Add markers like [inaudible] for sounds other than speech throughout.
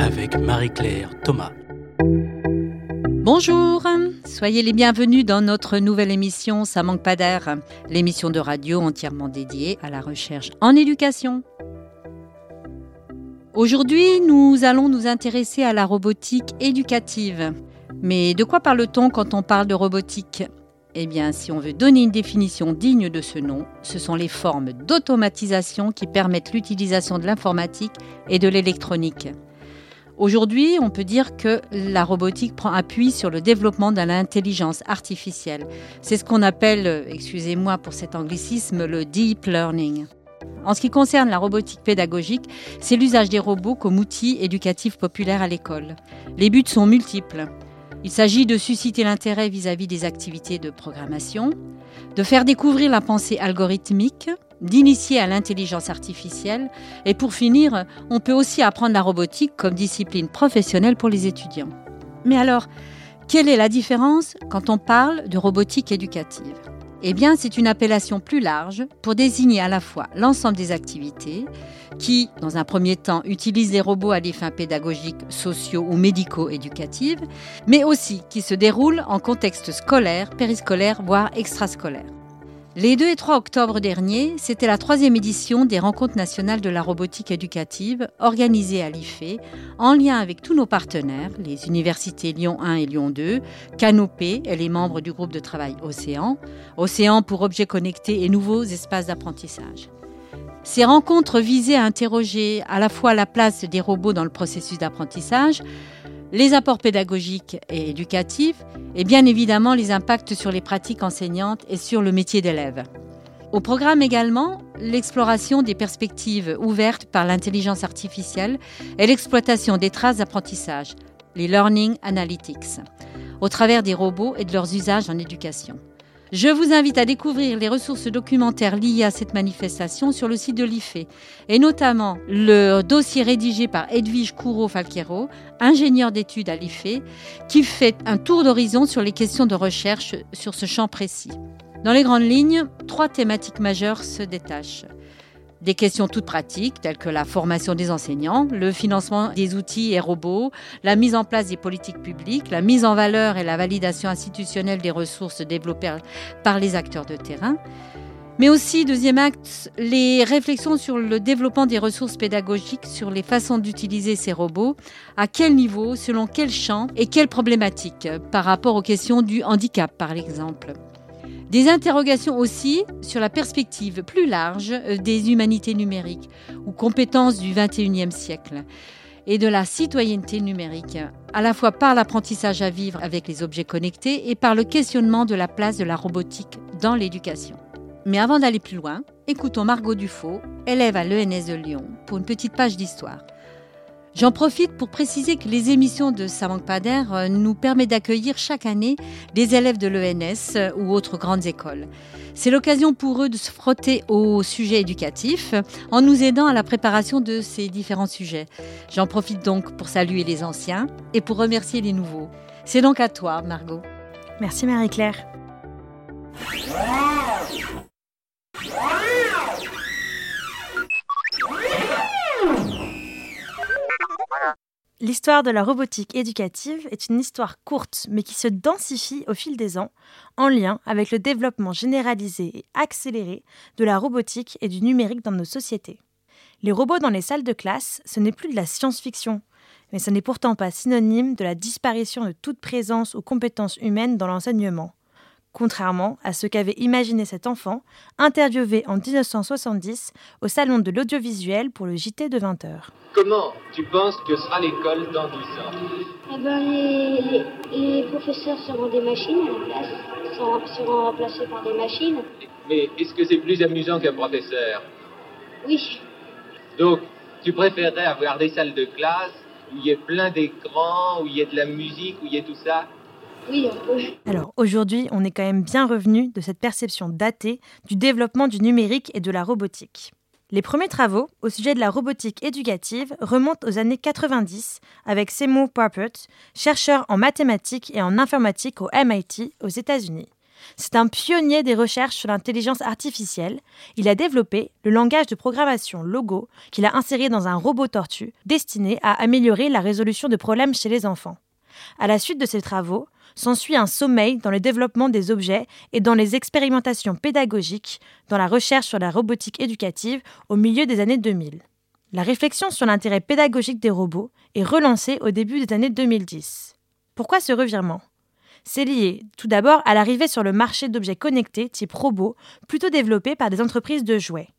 Avec Marie-Claire Thomas. Bonjour, soyez les bienvenus dans notre nouvelle émission Ça manque pas d'air, l'émission de radio entièrement dédiée à la recherche en éducation. Aujourd'hui, nous allons nous intéresser à la robotique éducative. Mais de quoi parle-t-on quand on parle de robotique? Eh bien, si on veut donner une définition digne de ce nom, ce sont les formes d'automatisation qui permettent l'utilisation de l'informatique et de l'électronique. Aujourd'hui, on peut dire que la robotique prend appui sur le développement de l'intelligence artificielle. C'est ce qu'on appelle, excusez-moi pour cet anglicisme, le deep learning. En ce qui concerne la robotique pédagogique, c'est l'usage des robots comme outil éducatif populaire à l'école. Les buts sont multiples. Il s'agit de susciter l'intérêt vis-à-vis des activités de programmation, de faire découvrir la pensée algorithmique, d'initier à l'intelligence artificielle et pour finir, on peut aussi apprendre la robotique comme discipline professionnelle pour les étudiants. Mais alors, quelle est la différence quand on parle de robotique éducative? Eh bien, c'est une appellation plus large pour désigner à la fois l'ensemble des activités qui, dans un premier temps, utilisent les robots à des fins pédagogiques, sociaux ou médico-éducatives, mais aussi qui se déroulent en contexte scolaire, périscolaire, voire extrascolaire. Les 2 et 3 octobre dernier, c'était la troisième édition des Rencontres nationales de la robotique éducative organisées à l'IFE en lien avec tous nos partenaires, les universités Lyon 1 et Lyon 2, Canopé et les membres du groupe de travail Océan, Océan pour objets connectés et nouveaux espaces d'apprentissage. Ces rencontres visaient à interroger à la fois la place des robots dans le processus d'apprentissage, les apports pédagogiques et éducatifs, et bien évidemment les impacts sur les pratiques enseignantes et sur le métier d'élève. Au programme également, l'exploration des perspectives ouvertes par l'intelligence artificielle et l'exploitation des traces d'apprentissage, les Learning Analytics, au travers des robots et de leurs usages en éducation. Je vous invite à découvrir les ressources documentaires liées à cette manifestation sur le site de l'IFE, et notamment le dossier rédigé par Edwige Courreau-Falquero, ingénieur d'études à l'IFE, qui fait un tour d'horizon sur les questions de recherche sur ce champ précis. Dans les grandes lignes, trois thématiques majeures se détachent. Des questions toutes pratiques, telles que la formation des enseignants, le financement des outils et robots, la mise en place des politiques publiques, la mise en valeur et la validation institutionnelle des ressources développées par les acteurs de terrain. Mais aussi, deuxième acte, les réflexions sur le développement des ressources pédagogiques, sur les façons d'utiliser ces robots, à quel niveau, selon quel champ et quelles problématiques, par rapport aux questions du handicap, par exemple. Des interrogations aussi sur la perspective plus large euh, des humanités numériques ou compétences du XXIe siècle et de la citoyenneté numérique, à la fois par l'apprentissage à vivre avec les objets connectés et par le questionnement de la place de la robotique dans l'éducation. Mais avant d'aller plus loin, écoutons Margot Dufaux, élève à l'ENS de Lyon, pour une petite page d'histoire. J'en profite pour préciser que les émissions de Ça euh, nous permettent d'accueillir chaque année des élèves de l'ENS euh, ou autres grandes écoles. C'est l'occasion pour eux de se frotter aux sujets éducatifs en nous aidant à la préparation de ces différents sujets. J'en profite donc pour saluer les anciens et pour remercier les nouveaux. C'est donc à toi, Margot. Merci Marie-Claire. L'histoire de la robotique éducative est une histoire courte mais qui se densifie au fil des ans en lien avec le développement généralisé et accéléré de la robotique et du numérique dans nos sociétés. Les robots dans les salles de classe, ce n'est plus de la science-fiction, mais ce n'est pourtant pas synonyme de la disparition de toute présence ou compétence humaine dans l'enseignement contrairement à ce qu'avait imaginé cet enfant, interviewé en 1970 au Salon de l'audiovisuel pour le JT de 20h. Comment tu penses que sera l'école dans 10 ans? Eh ben, les, les, professeurs seront des machines à la place, seront, seront remplacés par des machines. Mais est-ce que c'est plus amusant qu'un professeur? Oui. Donc, tu préférerais avoir des salles de classe où il y ait plein d'écrans, où il y ait de la musique, où il y ait tout ça? Alors aujourd'hui, on est quand même bien revenu de cette perception datée du développement du numérique et de la robotique. Les premiers travaux au sujet de la robotique éducative remontent aux années 90 avec Seymour Papert, chercheur en mathématiques et en informatique au MIT aux États-Unis. C'est un pionnier des recherches sur l'intelligence artificielle. Il a développé le langage de programmation Logo qu'il a inséré dans un robot tortue destiné à améliorer la résolution de problèmes chez les enfants. À la suite de ces travaux, s'ensuit un sommeil dans le développement des objets et dans les expérimentations pédagogiques dans la recherche sur la robotique éducative au milieu des années 2000. La réflexion sur l'intérêt pédagogique des robots est relancée au début des années 2010. Pourquoi ce revirement? C'est lié tout d'abord à l'arrivée sur le marché d'objets connectés type robots plutôt développés par des entreprises de jouets.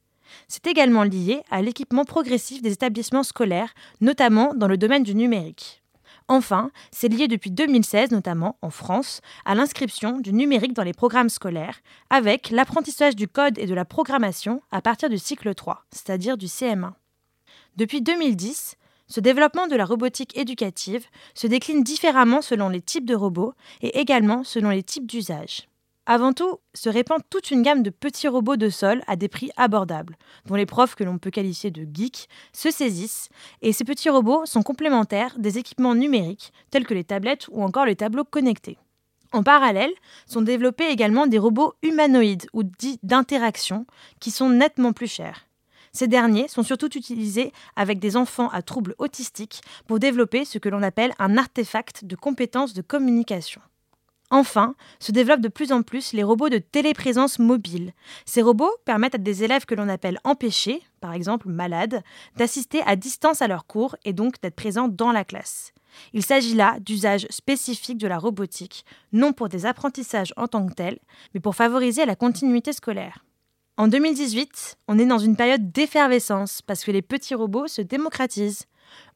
C'est également lié à l'équipement progressif des établissements scolaires, notamment dans le domaine du numérique. Enfin, c'est lié depuis 2016, notamment en France, à l'inscription du numérique dans les programmes scolaires, avec l'apprentissage du code et de la programmation à partir du cycle 3, c'est-à-dire du CM1. Depuis 2010, ce développement de la robotique éducative se décline différemment selon les types de robots et également selon les types d'usage. Avant tout, se répand toute une gamme de petits robots de sol à des prix abordables, dont les profs que l'on peut qualifier de geeks se saisissent, et ces petits robots sont complémentaires des équipements numériques tels que les tablettes ou encore les tableaux connectés. En parallèle, sont développés également des robots humanoïdes ou dits d'interaction qui sont nettement plus chers. Ces derniers sont surtout utilisés avec des enfants à troubles autistiques pour développer ce que l'on appelle un artefact de compétences de communication. Enfin, se développent de plus en plus les robots de téléprésence mobile. Ces robots permettent à des élèves que l'on appelle empêchés, par exemple malades, d'assister à distance à leurs cours et donc d'être présents dans la classe. Il s'agit là d'usages spécifiques de la robotique, non pour des apprentissages en tant que tels, mais pour favoriser la continuité scolaire. En 2018, on est dans une période d'effervescence parce que les petits robots se démocratisent.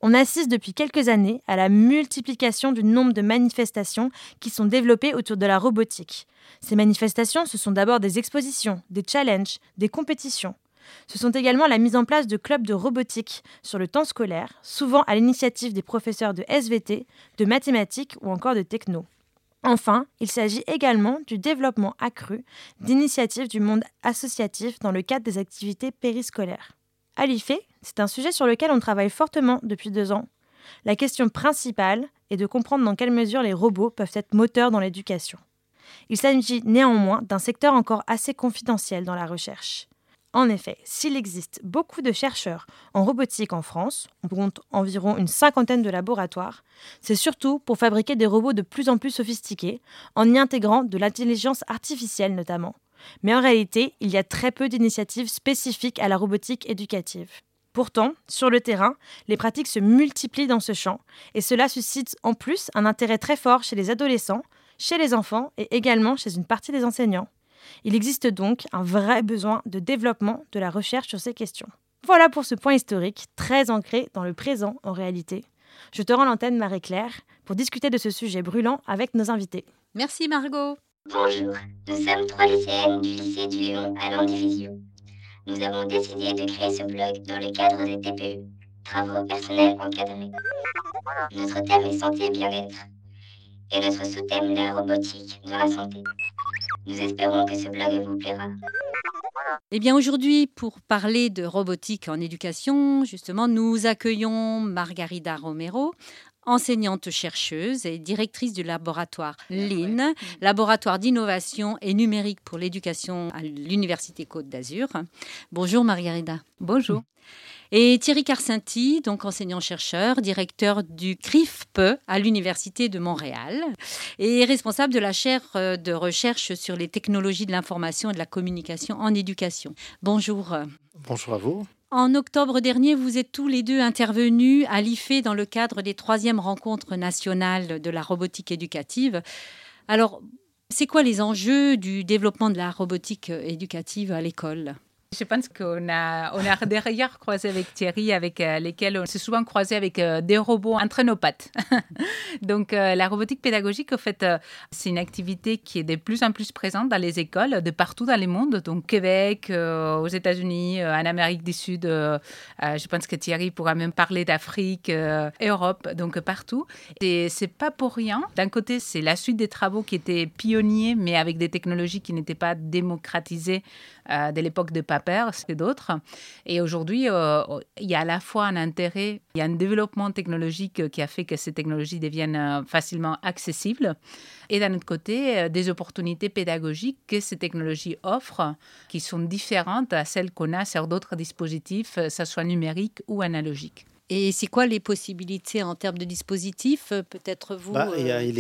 On assiste depuis quelques années à la multiplication du nombre de manifestations qui sont développées autour de la robotique. Ces manifestations, ce sont d'abord des expositions, des challenges, des compétitions. Ce sont également la mise en place de clubs de robotique sur le temps scolaire, souvent à l'initiative des professeurs de SVT, de mathématiques ou encore de techno. Enfin, il s'agit également du développement accru d'initiatives du monde associatif dans le cadre des activités périscolaires. À l'IFE, c'est un sujet sur lequel on travaille fortement depuis deux ans. La question principale est de comprendre dans quelle mesure les robots peuvent être moteurs dans l'éducation. Il s'agit néanmoins d'un secteur encore assez confidentiel dans la recherche. En effet, s'il existe beaucoup de chercheurs en robotique en France, on compte environ une cinquantaine de laboratoires, c'est surtout pour fabriquer des robots de plus en plus sophistiqués, en y intégrant de l'intelligence artificielle notamment. Mais en réalité, il y a très peu d'initiatives spécifiques à la robotique éducative. Pourtant, sur le terrain, les pratiques se multiplient dans ce champ, et cela suscite en plus un intérêt très fort chez les adolescents, chez les enfants et également chez une partie des enseignants. Il existe donc un vrai besoin de développement de la recherche sur ces questions. Voilà pour ce point historique, très ancré dans le présent en réalité. Je te rends l'antenne, Marie-Claire, pour discuter de ce sujet brûlant avec nos invités. Merci Margot. Bonjour, nous sommes trois lycéennes du lycée du Lyon à Landivisieux. Nous avons décidé de créer ce blog dans le cadre des TPE, travaux personnels encadrés. Notre thème est santé et bien-être, et notre sous-thème la robotique dans la santé. Nous espérons que ce blog vous plaira. Eh bien aujourd'hui, pour parler de robotique en éducation, justement, nous accueillons Margarida Romero, enseignante chercheuse et directrice du laboratoire LIN, laboratoire d'innovation et numérique pour l'éducation à l'Université Côte d'Azur. Bonjour Margarida. Bonjour. Et Thierry Carcinti, donc enseignant-chercheur, directeur du CRIFPE à l'Université de Montréal et responsable de la chaire euh, de recherche sur les technologies de l'information et de la communication en éducation. Bonjour. Bonjour à vous. En octobre dernier, vous êtes tous les deux intervenus à l'IFE dans le cadre des troisièmes rencontres nationales de la robotique éducative. Alors, c'est quoi les enjeux du développement de la robotique éducative à l'école? Je pense qu'on a, on a derrière croisé avec Thierry, avec euh, lesquels on s'est souvent croisé avec euh, des robots entre nos pattes. [laughs] Donc, euh, la robotique pédagogique, en fait, c'est une activité qui est de plus en plus présente dans les écoles de partout dans le monde. Donc, Québec, aux États-Unis, en Amérique du Sud. je pense que Thierry pourra même parler d'Afrique, Europe, donc partout. Et c'est pas pour rien. D'un côté, c'est la suite des travaux qui étaient pionniers, mais avec des technologies qui n'étaient pas démocratisées de l'époque de Papa Et d'autres. Et aujourd'hui, il y a à la fois un intérêt, il y a un développement technologique qui a fait que ces technologies deviennent facilement accessibles. Et d'un autre côté, des opportunités pédagogiques que ces technologies offrent, qui sont différentes à celles qu'on a sur d'autres dispositifs, que ce soit numériques ou analogiques. Et c'est quoi les possibilités en termes de dispositifs euh, Peut-être vous bah, euh,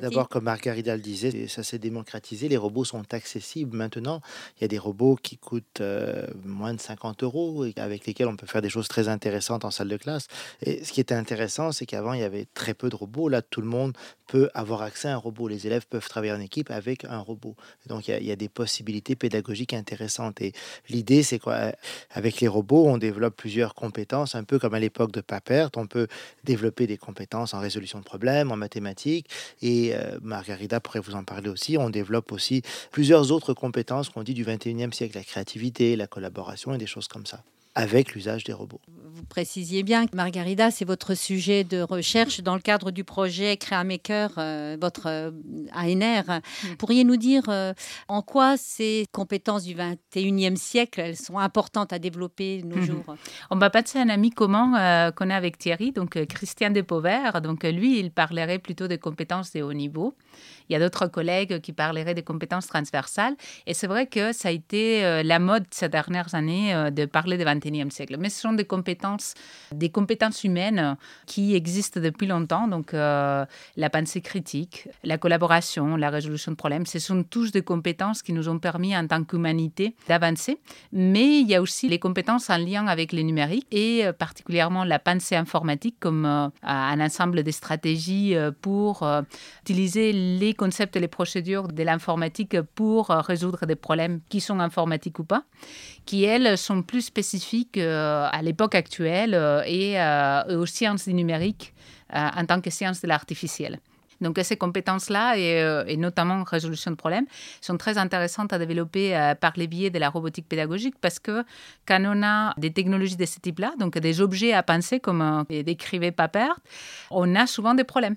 D'abord, comme Margarida le disait, ça s'est démocratisé. Les robots sont accessibles maintenant. Il y a des robots qui coûtent euh, moins de 50 euros et avec lesquels on peut faire des choses très intéressantes en salle de classe. Et ce qui était intéressant, c'est qu'avant, il y avait très peu de robots. Là, tout le monde peut avoir accès à un robot. Les élèves peuvent travailler en équipe avec un robot. Donc, il y a, des possibilités pédagogiques intéressantes. Et l'idée, c'est quoi Avec les robots, on développe plusieurs compétences, un peu comme à l'époque de pas perdre. On peut développer des compétences en résolution de problèmes, en mathématiques. Et euh, Margarida pourrait vous en parler aussi. On développe aussi plusieurs autres compétences qu'on dit du 21e siècle, la créativité, la collaboration et des choses comme ça avec l'usage des robots. Vous précisiez bien que Margarida, c'est votre sujet de recherche dans le cadre du projet CréaMaker, euh, votre euh, ANR. Mm. Pourriez nous dire euh, en quoi ces compétences du 21e siècle, elles sont importantes à développer nos mm-hmm. jours? On va passer à un ami commun qu'on a avec Thierry, donc Christian Depauvert. Donc lui, il parlerait plutôt des compétences de haut niveau. Il y a d'autres collègues qui parleraient des compétences transversales. Et c'est vrai que ça a été euh, la mode ces dernières années euh, de parler du XXIe. Mais ce sont des compétences, des compétences humaines qui existent depuis longtemps. Donc euh, la pensée critique, la collaboration, la résolution de problèmes, ce sont tous des compétences qui nous ont permis en tant qu'humanité d'avancer. Mais il y a aussi les compétences en lien avec les numériques et particulièrement la pensée informatique comme un ensemble de stratégies pour utiliser les concepts et les procédures de l'informatique pour euh, résoudre des problèmes qui sont informatiques ou pas, qui, elles, sont plus spécifiques euh, à l'époque actuelle euh, et aux sciences du numérique en tant que sciences de l'artificiel. Donc ces compétences-là, et, notamment résolution de problèmes, sont très intéressantes à développer par les biais de la robotique pédagogique parce que quand on a des technologies de ce type-là, donc des objets à penser comme décrivait Papert, on a souvent des problèmes.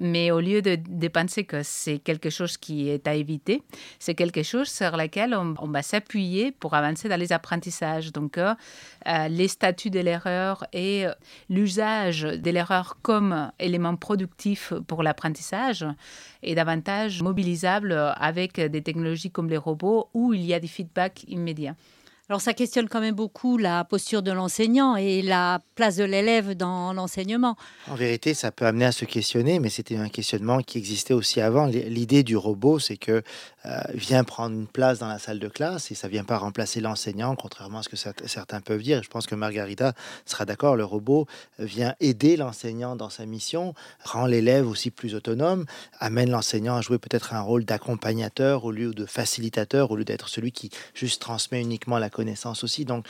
Mais au lieu de, penser que c'est quelque chose qui est à éviter, c'est quelque chose sur lequel on, va s'appuyer pour avancer dans les apprentissages. Donc, euh, euh, les statuts de l'erreur et euh, l'usage de l'erreur comme élément productif pour l'apprentissage est davantage mobilisable avec des technologies comme les robots où il y a des feedbacks immédiats. Alors ça questionne quand même beaucoup la posture de l'enseignant et la place de l'élève dans l'enseignement. En vérité, ça peut amener à se questionner, mais c'était un questionnement qui existait aussi avant. L'idée du robot, c'est que vient prendre une place dans la salle de classe et ça vient pas remplacer l'enseignant, contrairement à ce que certains peuvent dire. Je pense que Margarita sera d'accord. Le robot vient aider l'enseignant dans sa mission, rend l'élève aussi plus autonome, amène l'enseignant à jouer peut-être un rôle d'accompagnateur au lieu de facilitateur, au lieu d'être celui qui juste transmet uniquement la connaissance aussi. Donc,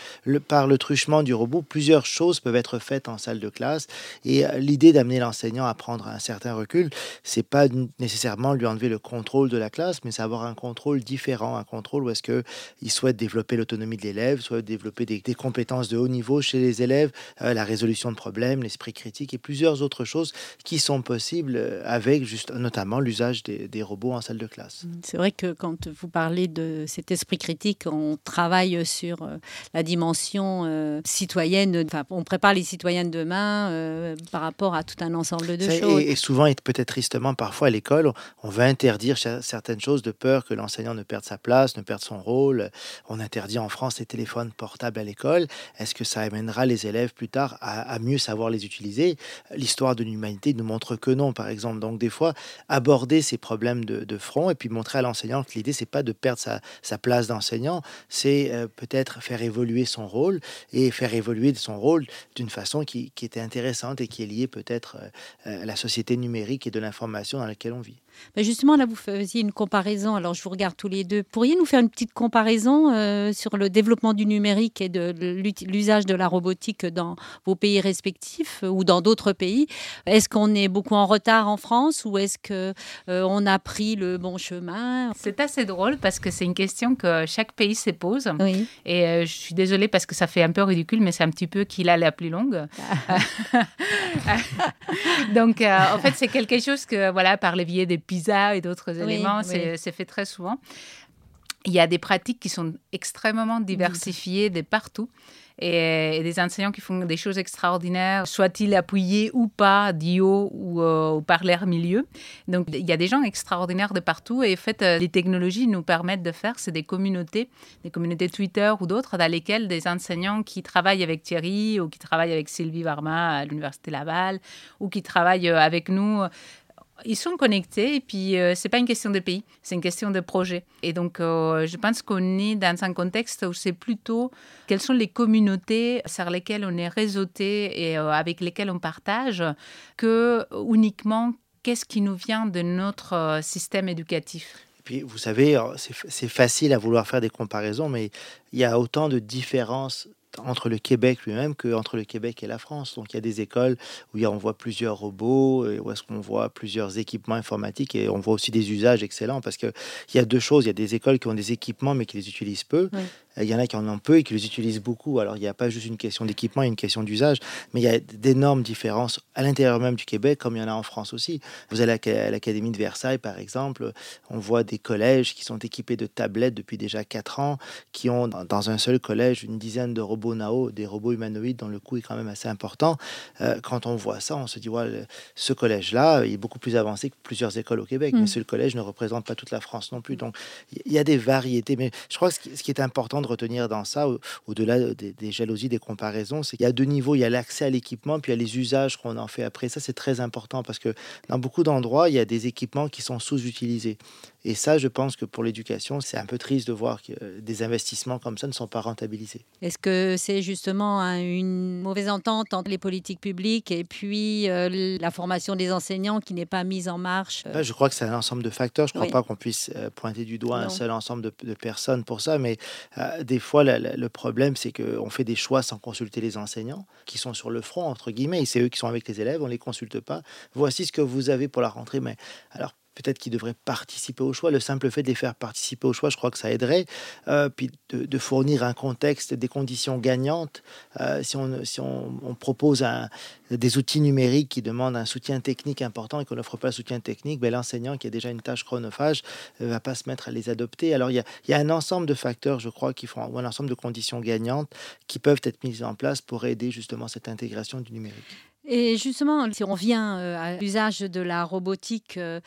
par le truchement du robot, plusieurs choses peuvent être faites en salle de classe. Et euh, l'idée d'amener l'enseignant à prendre un certain recul, c'est pas nécessairement lui enlever le contrôle de la classe, mais savoir un contrôle différent, un contrôle où est-ce qu'il souhaite développer l'autonomie de l'élève, souhaite développer des, compétences de haut niveau chez les élèves, euh, la résolution de problèmes, l'esprit critique et plusieurs autres choses qui sont possibles euh, avec juste, notamment l'usage des, robots en salle de classe. Mmh, c'est vrai que quand vous parlez de cet esprit critique, on travaille sur euh, la dimension citoyenne, enfin, on prépare les citoyens de demain par rapport à tout un ensemble de choses. Et, et souvent, et peut-être tristement parfois à l'école, on va interdire certaines choses de peur que l'enseignant ne perde sa place, ne perde son rôle. On interdit en France les téléphones portables à l'école. Est-ce que ça amènera les élèves plus tard à, mieux savoir les utiliser? L'histoire de l'humanité nous montre que non, par exemple. Donc des fois, aborder ces problèmes de, front et puis montrer à l'enseignant que l'idée, c'est pas de perdre sa, place d'enseignant, c'est euh, peut-être faire évoluer son rôle et faire évoluer son rôle d'une façon qui, était intéressante et qui est liée peut-être euh, à la société numérique et de l'information dans laquelle on vit. Ben, justement, là, vous faisiez une comparaison. Alors, je vous regarde tous les deux. Pourriez nous faire une petite comparaison euh, sur le développement du numérique et de l'usage de la robotique dans vos pays respectifs euh, ou dans d'autres pays? Est-ce qu'on est beaucoup en retard en France ou est-ce que euh, a pris le bon chemin? C'est assez drôle parce que c'est une question que chaque pays se pose. Oui. Et je suis désolée parce que ça fait un peu ridicule, mais c'est un petit peu qui a la plus longue. [laughs] Donc, en fait, c'est quelque chose que, voilà, par les biais des pizza et d'autres éléments. C'est fait très souvent. il y a des pratiques qui sont extrêmement diversifiées de partout et, des enseignants qui font des choses extraordinaires, soit-ils appuyés ou pas, d'IO ou, euh, par leur milieu. Donc il y a des gens extraordinaires de partout et en fait, euh, les technologies nous permettent de faire, c'est des communautés, des communautés Twitter ou d'autres, dans lesquelles des enseignants qui travaillent avec Thierry ou qui travaillent avec Sylvie Varma à l'Université Laval ou qui travaillent euh, avec nous ils sont connectés et puis euh, c'est pas une question de pays, c'est une question de projet. Et donc euh, je pense qu'on est dans un contexte où c'est plutôt quelles sont les communautés sur lesquelles on est réseauté et euh, avec lesquelles on partage que uniquement qu'est-ce qui nous vient de notre système éducatif. Puis, vous savez, c'est facile à vouloir faire des comparaisons, mais il y a autant de différences entre le Québec lui-même qu'entre le Québec et la France. Donc il y a des écoles où on voit plusieurs robots, où est-ce qu'on voit plusieurs équipements informatiques et on voit aussi des usages excellents parce qu'il y a deux choses. Il y a des écoles qui ont des équipements mais qui les utilisent peu. Il y en a qui en ont peu et qui les utilisent beaucoup. Alors, il n'y a pas juste une question d'équipement, il y a une question d'usage, mais il y a d'énormes différences à l'intérieur même du Québec, comme il y en a en France aussi. Vous allez à l'Académie de Versailles, par exemple, on voit des collèges qui sont équipés de tablettes depuis déjà 4 ans, qui ont dans un seul collège une dizaine de robots Nao, des robots humanoïdes dont le coût est quand même assez important. Euh, quand on voit ça, on se dit, ouais, ce collège-là, il est beaucoup plus avancé que plusieurs écoles au Québec, mais mm. ce collège ne représente pas toute la France non plus. Donc, il y a des variétés, mais je crois que ce qui est important de retenir dans ça, au-delà des, jalousies, des comparaisons, c'est qu'il y a deux niveaux. Il y a l'accès à l'équipement, puis il y a les usages qu'on en fait après. Ça, c'est très important parce que dans beaucoup d'endroits, il y a des équipements qui sont sous-utilisés. Et ça, je pense que pour l'éducation, c'est un peu triste de voir que euh, des investissements comme ça ne sont pas rentabilisés. Est-ce que c'est justement une mauvaise entente entre les politiques publiques et puis euh, la formation des enseignants qui n'est pas mise en marche euh? Je crois que c'est un ensemble de facteurs. Je ne crois pas qu'on puisse pointer du doigt un seul ensemble de, personnes pour ça. Mais des fois, le problème, c'est qu'on fait des choix sans consulter les enseignants qui sont sur le front, entre guillemets. Et c'est eux qui sont avec les élèves. On ne les consulte pas. Voici ce que vous avez pour la rentrée. Mais alors, peut-être qu'ils devraient participer au choix. Le simple fait de les faire participer au choix, je crois que ça aiderait. Euh, puis de, fournir un contexte, des conditions gagnantes. Euh, si on, si on, propose des outils numériques qui demandent un soutien technique important et qu'on n'offre pas le soutien technique, ben, l'enseignant qui a déjà une tâche chronophage ne euh, va pas se mettre à les adopter. Alors il y a, y a un ensemble de facteurs, je crois, qui font, ou un ensemble de conditions gagnantes qui peuvent être mises en place pour aider justement cette intégration du numérique. Et justement, si on vient euh, à l'usage de la robotique, euh,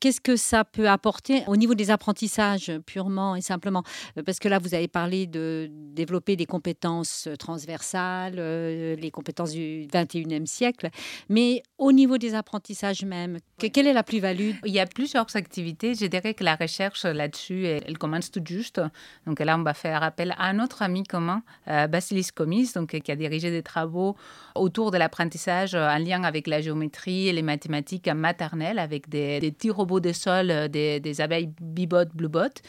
qu'est-ce que ça peut apporter au niveau des apprentissages purement et simplement? Euh, Parce que là, vous avez parlé de développer des compétences transversales, les compétences du 21e siècle, mais au niveau des apprentissages même, quelle est la plus-value? Il y a plusieurs activités. Je dirais que la recherche là-dessus, elle, commence tout juste. Donc là, on va faire appel à un autre ami commun, Basilis Comis, donc, qui a dirigé des travaux autour de l'apprentissage euh, en lien avec la géométrie et les mathématiques maternelles, avec des, petits robots de sol, euh, des, abeilles Bibot, Bluebot,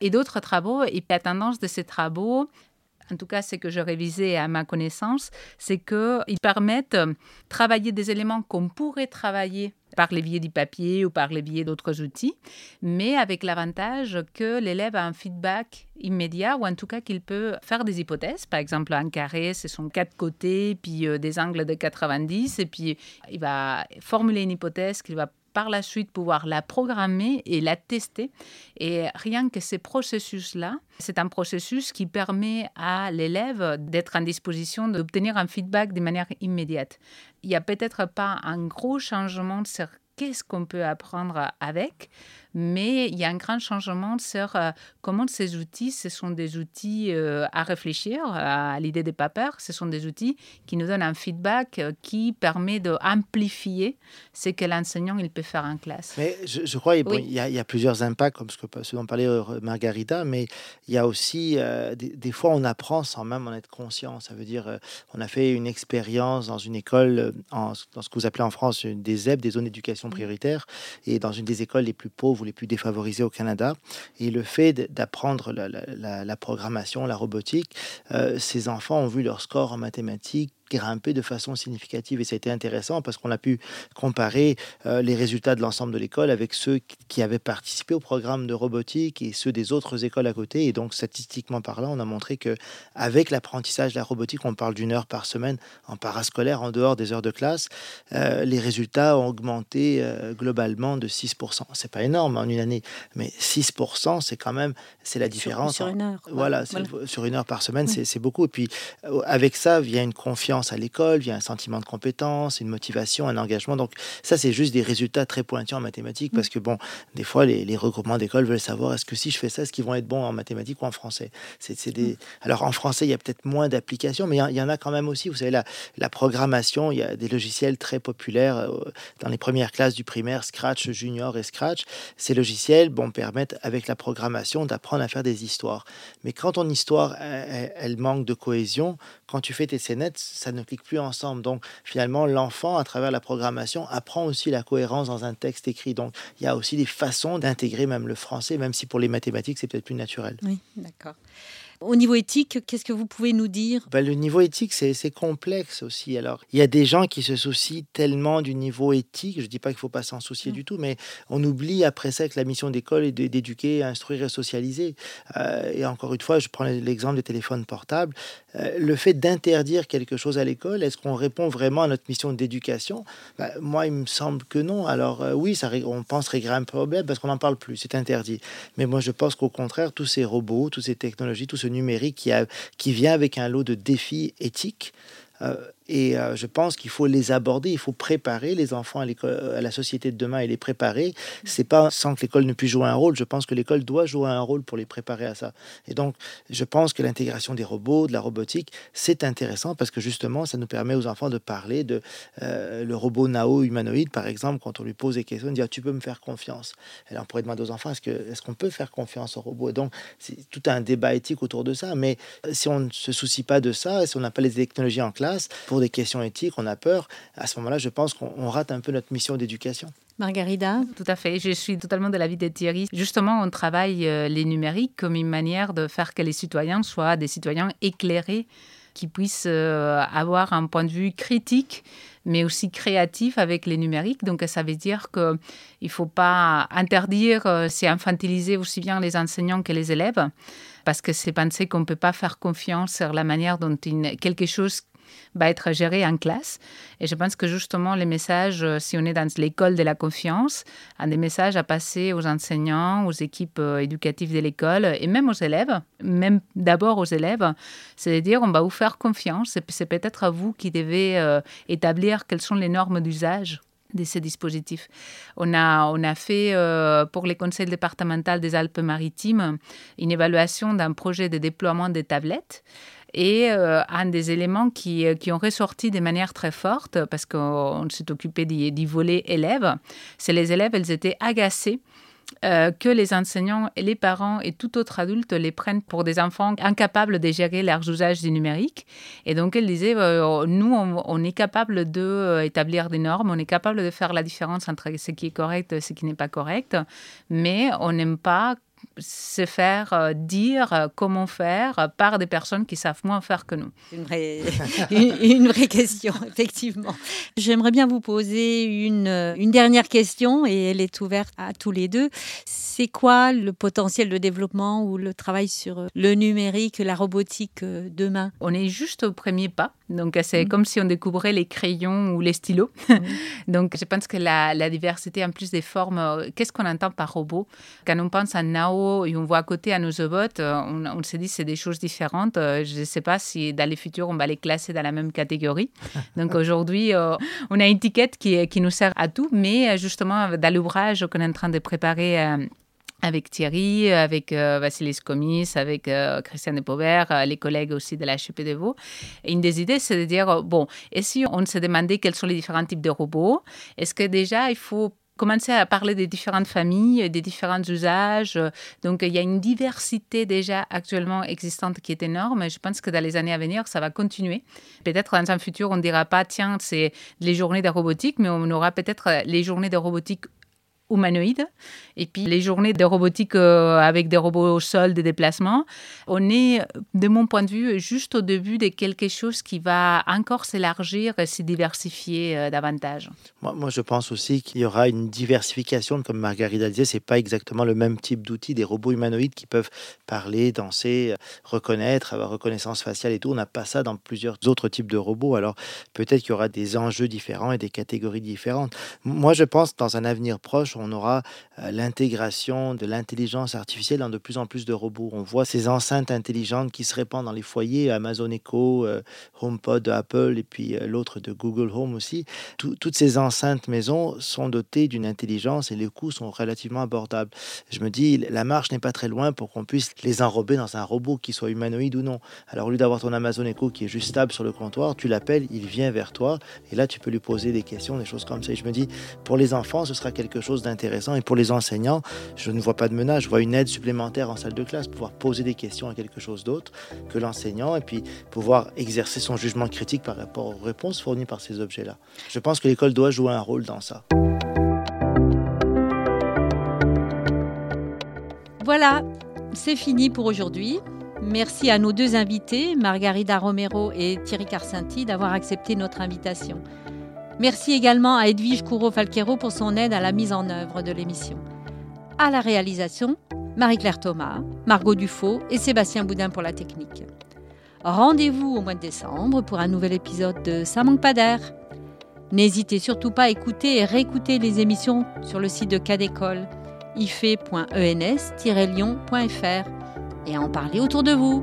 et d'autres travaux. Et la tendance de ces travaux, en tout cas ce que je révisais à ma connaissance, c'est qu'ils permettent de travailler des éléments qu'on pourrait travailler par les biais du papier ou par les biais d'autres outils, mais avec l'avantage que l'élève a un feedback immédiat ou en tout cas qu'il peut faire des hypothèses. Par exemple, un carré, ce sont quatre côtés, puis euh, des angles de 90, et puis il va formuler une hypothèse qu'il va par la suite pouvoir la programmer et la tester. Et rien que ces processus-là, c'est un processus qui permet à l'élève d'être en disposition d'obtenir un feedback de manière immédiate. Il n'y a peut-être pas un gros changement sur qu'est-ce qu'on peut apprendre avec, mais il y a un grand changement sur euh, comment ces outils, ce sont des outils euh, à réfléchir, à l'idée des papers, ce sont des outils qui nous donnent un feedback euh, qui permet d'amplifier ce que l'enseignant il peut faire en classe. Mais je, crois qu'il y, a plusieurs impacts, comme ce, que, ce dont parlait Margarita, mais il y a aussi, des, fois, on apprend sans même en être conscient. Ça veut dire, on a fait une expérience dans une école, en, dans ce que vous appelez en France des ZEP, des zones d'éducation prioritaire, et dans une des écoles les plus pauvres les plus défavorisés au Canada. Et le fait d'apprendre la, programmation, la robotique, euh, ces enfants ont vu leur score en mathématiques grimpé de façon significative. Et ça a été intéressant parce qu'on a pu comparer euh, les résultats de l'ensemble de l'école avec ceux qui avaient participé au programme de robotique et ceux des autres écoles à côté. Et donc, statistiquement parlant, on a montré que avec l'apprentissage de la robotique, on parle d'une heure par semaine en parascolaire, en dehors des heures de classe, euh, les résultats ont augmenté euh, globalement de 6%. C'est pas énorme en une année, mais 6%, c'est quand même, c'est la différence. Sur, une heure. Voilà, sur une heure par semaine, c'est beaucoup. Et puis, avec ça, vient une confiance à l'école, vient un sentiment de compétence, une motivation, un engagement. Donc, ça, c'est juste des résultats très pointus en mathématiques parce que, bon, des fois, les, regroupements d'écoles veulent savoir est-ce que si je fais ça, est-ce qu'ils vont être bons en mathématiques ou en français? C'est des... Alors, en français, il y a peut-être moins d'applications, mais il y, en a quand même aussi. Vous savez, la, la programmation, il y a des logiciels très populaires euh, dans les premières classes du primaire, Scratch Junior et Scratch. Ces logiciels bon, permettent, avec la programmation, d'apprendre à faire des histoires. Mais quand ton histoire, elle manque de cohésion, quand tu fais tes scénettes, ça ne clique plus ensemble. Donc finalement, l'enfant, à travers la programmation, apprend aussi la cohérence dans un texte écrit. Donc il y a aussi des façons d'intégrer même le français, même si pour les mathématiques, c'est peut-être plus naturel. Oui, d'accord. Au niveau éthique, qu'est-ce que vous pouvez nous dire? Ben, Le niveau éthique, c'est complexe aussi. Alors, il y a des gens qui se soucient tellement du niveau éthique. Je ne dis pas qu'il ne faut pas s'en soucier mm. du tout, mais on oublie après ça que la mission d'école est d'éduquer, instruire et socialiser. Euh, et encore une fois, je prends l'exemple des téléphones portables. Euh, le fait d'interdire quelque chose à l'école, est-ce qu'on répond vraiment à notre mission d'éducation? Ben, Moi, il me semble que non. Alors euh, oui, ça, on pense régler un problème parce qu'on n'en parle plus, c'est interdit. Mais moi, je pense qu'au contraire, tous ces robots, toutes ces technologies, tout ce numérique qui, qui vient avec un lot de défis éthiques, euh, et euh, je pense qu'il faut les aborder, il faut préparer les enfants à, à, la société de demain et les préparer. C'est pas sans que l'école ne puisse jouer un rôle. Je pense que l'école doit jouer un rôle pour les préparer à ça. Et donc, je pense que l'intégration des robots, de la robotique, c'est intéressant parce que justement, ça nous permet aux enfants de parler de euh, le robot Nao humanoïde, par exemple, quand on lui pose des questions, on dit ah, tu peux me faire confiance. Là, on pourrait demander aux enfants est-ce qu'on peut faire confiance au robot? Et donc, c'est tout un débat éthique autour de ça. Mais si on ne se soucie pas de ça, si on n'a pas les technologies en classe pour des questions éthiques, on a peur, à ce moment-là, je pense qu'on rate un peu notre mission d'éducation. Margarida Tout à fait, je suis totalement de l'avis de Thierry. Justement, on travaille euh, les numériques comme une manière de faire que les citoyens soient des citoyens éclairés, qui puissent euh, avoir un point de vue critique mais aussi créatif avec les numériques. Donc, ça veut dire qu'il ne faut pas interdire, euh, c'est infantiliser aussi bien les enseignants que les élèves, parce que c'est penser qu'on ne peut pas faire confiance sur la manière dont une, quelque chose va être géré en classe. Et je pense que justement, les messages, euh, si on est dans l'école de la confiance, a des messages à passer aux enseignants, aux équipes euh, éducatives de l'école et même aux élèves, même d'abord aux élèves, c'est de dire on va vous faire confiance et c'est peut-être à vous qui devez euh, établir quelles sont les normes d'usage de ces dispositifs. On a, on a fait pour les conseils départementaux des Alpes-Maritimes une évaluation d'un projet de déploiement des tablettes. Et euh, un des éléments qui, euh, qui, ont ressorti de manière très forte, parce qu'on s'est occupé du volet élèves, c'est les élèves, elles étaient agacées euh, que les enseignants les parents et tout autre adulte les prennent pour des enfants incapables de gérer leurs usages du numérique. Et donc, elle disait, nous, on, est capable d'établir des normes, on est capable de faire la différence entre ce qui est correct et ce qui n'est pas correct, mais on n'aime pas se faire euh, dire euh, comment faire par des personnes qui savent moins faire que nous Une vraie, [laughs] [laughs] une, vraie question, [laughs] effectivement. J'aimerais bien vous poser une, une dernière question et elle est ouverte à tous les deux. C'est quoi le potentiel de développement ou le travail sur le numérique, la robotique euh, demain? On est juste au premier pas. Donc, c'est mm. comme si on découvrait les crayons ou les stylos. [laughs] [laughs] Donc, je pense que la, la, diversité, en plus des formes, qu'est-ce qu'on entend par robot? Quand on pense à Nao, et on voit à côté à nos robots, euh, on, on se dit c'est des choses différentes. Euh, je ne sais pas si dans les futurs on va les classer dans la même catégorie. [laughs] Donc aujourd'hui, euh, on a une étiquette qui, qui nous sert à tout, mais justement dans l'ouvrage qu'on est en train de préparer avec Thierry, avec Vassilis Comis, avec Christian de Pauvert, les collègues aussi de la Vaud. une des idées, c'est de dire, bon, et si on se demandait quels sont les différents types de robots, est-ce que déjà il faut commencer à parler des différentes familles, des différents usages? Donc, il y a une diversité déjà actuellement existante qui est énorme. Je pense que dans les années à venir, ça va continuer. Peut-être dans un futur, on ne dira pas, tiens, c'est les journées de robotique, mais on aura peut-être les journées de robotique humanoïdes. Et puis les journées de robotique euh, avec des robots au sol, des déplacements, on est, de mon point de vue, juste au début de quelque chose qui va encore s'élargir et se diversifier euh, davantage. Moi, moi, je pense aussi qu'il y aura une diversification, comme Margarida disait, c'est pas exactement le même type d'outils. Des robots humanoïdes qui peuvent parler, danser, reconnaître, avoir reconnaissance faciale et tout. On n'a pas ça dans plusieurs autres types de robots. Alors peut-être qu'il y aura des enjeux différents et des catégories différentes. Moi, je pense dans un avenir proche, on aura euh, l'intégration de l'intelligence artificielle dans de plus en plus de robots. On voit ces enceintes intelligentes qui se répandent dans les foyers, Amazon Echo, euh, HomePod de Apple et puis euh, l'autre de Google Home aussi. toutes ces enceintes maison sont dotées d'une intelligence et les coûts sont relativement abordables. Je me dis, la marche n'est pas très loin pour qu'on puisse les enrober dans un robot qui soit humanoïde ou non. Alors au lieu d'avoir ton Amazon Echo qui est juste stable sur le comptoir, tu l'appelles, il vient vers toi et là tu peux lui poser des questions, des choses comme ça. Et je me dis, pour les enfants, ce sera quelque chose d'intéressant et pour les enseignants, je ne vois pas de menace, je vois une aide supplémentaire en salle de classe, pouvoir poser des questions à quelque chose d'autre que l'enseignant et puis pouvoir exercer son jugement critique par rapport aux réponses fournies par ces objets-là. Je pense que l'école doit jouer un rôle dans ça. Voilà, c'est fini pour aujourd'hui. Merci à nos deux invités, Margarida Romero et Thierry Carcinti, d'avoir accepté notre invitation. Merci également à Edwige Courreau-Falquero pour son aide à la mise en œuvre de l'émission. À la réalisation, Marie-Claire Thomas, Margot Dufaux et Sébastien Boudin pour la technique. Rendez-vous au mois de décembre pour un nouvel épisode de Ça manque pas d'air. N'hésitez surtout pas à écouter et réécouter les émissions sur le site de Cadécole, ife.ens-lyon.fr et à en parler autour de vous.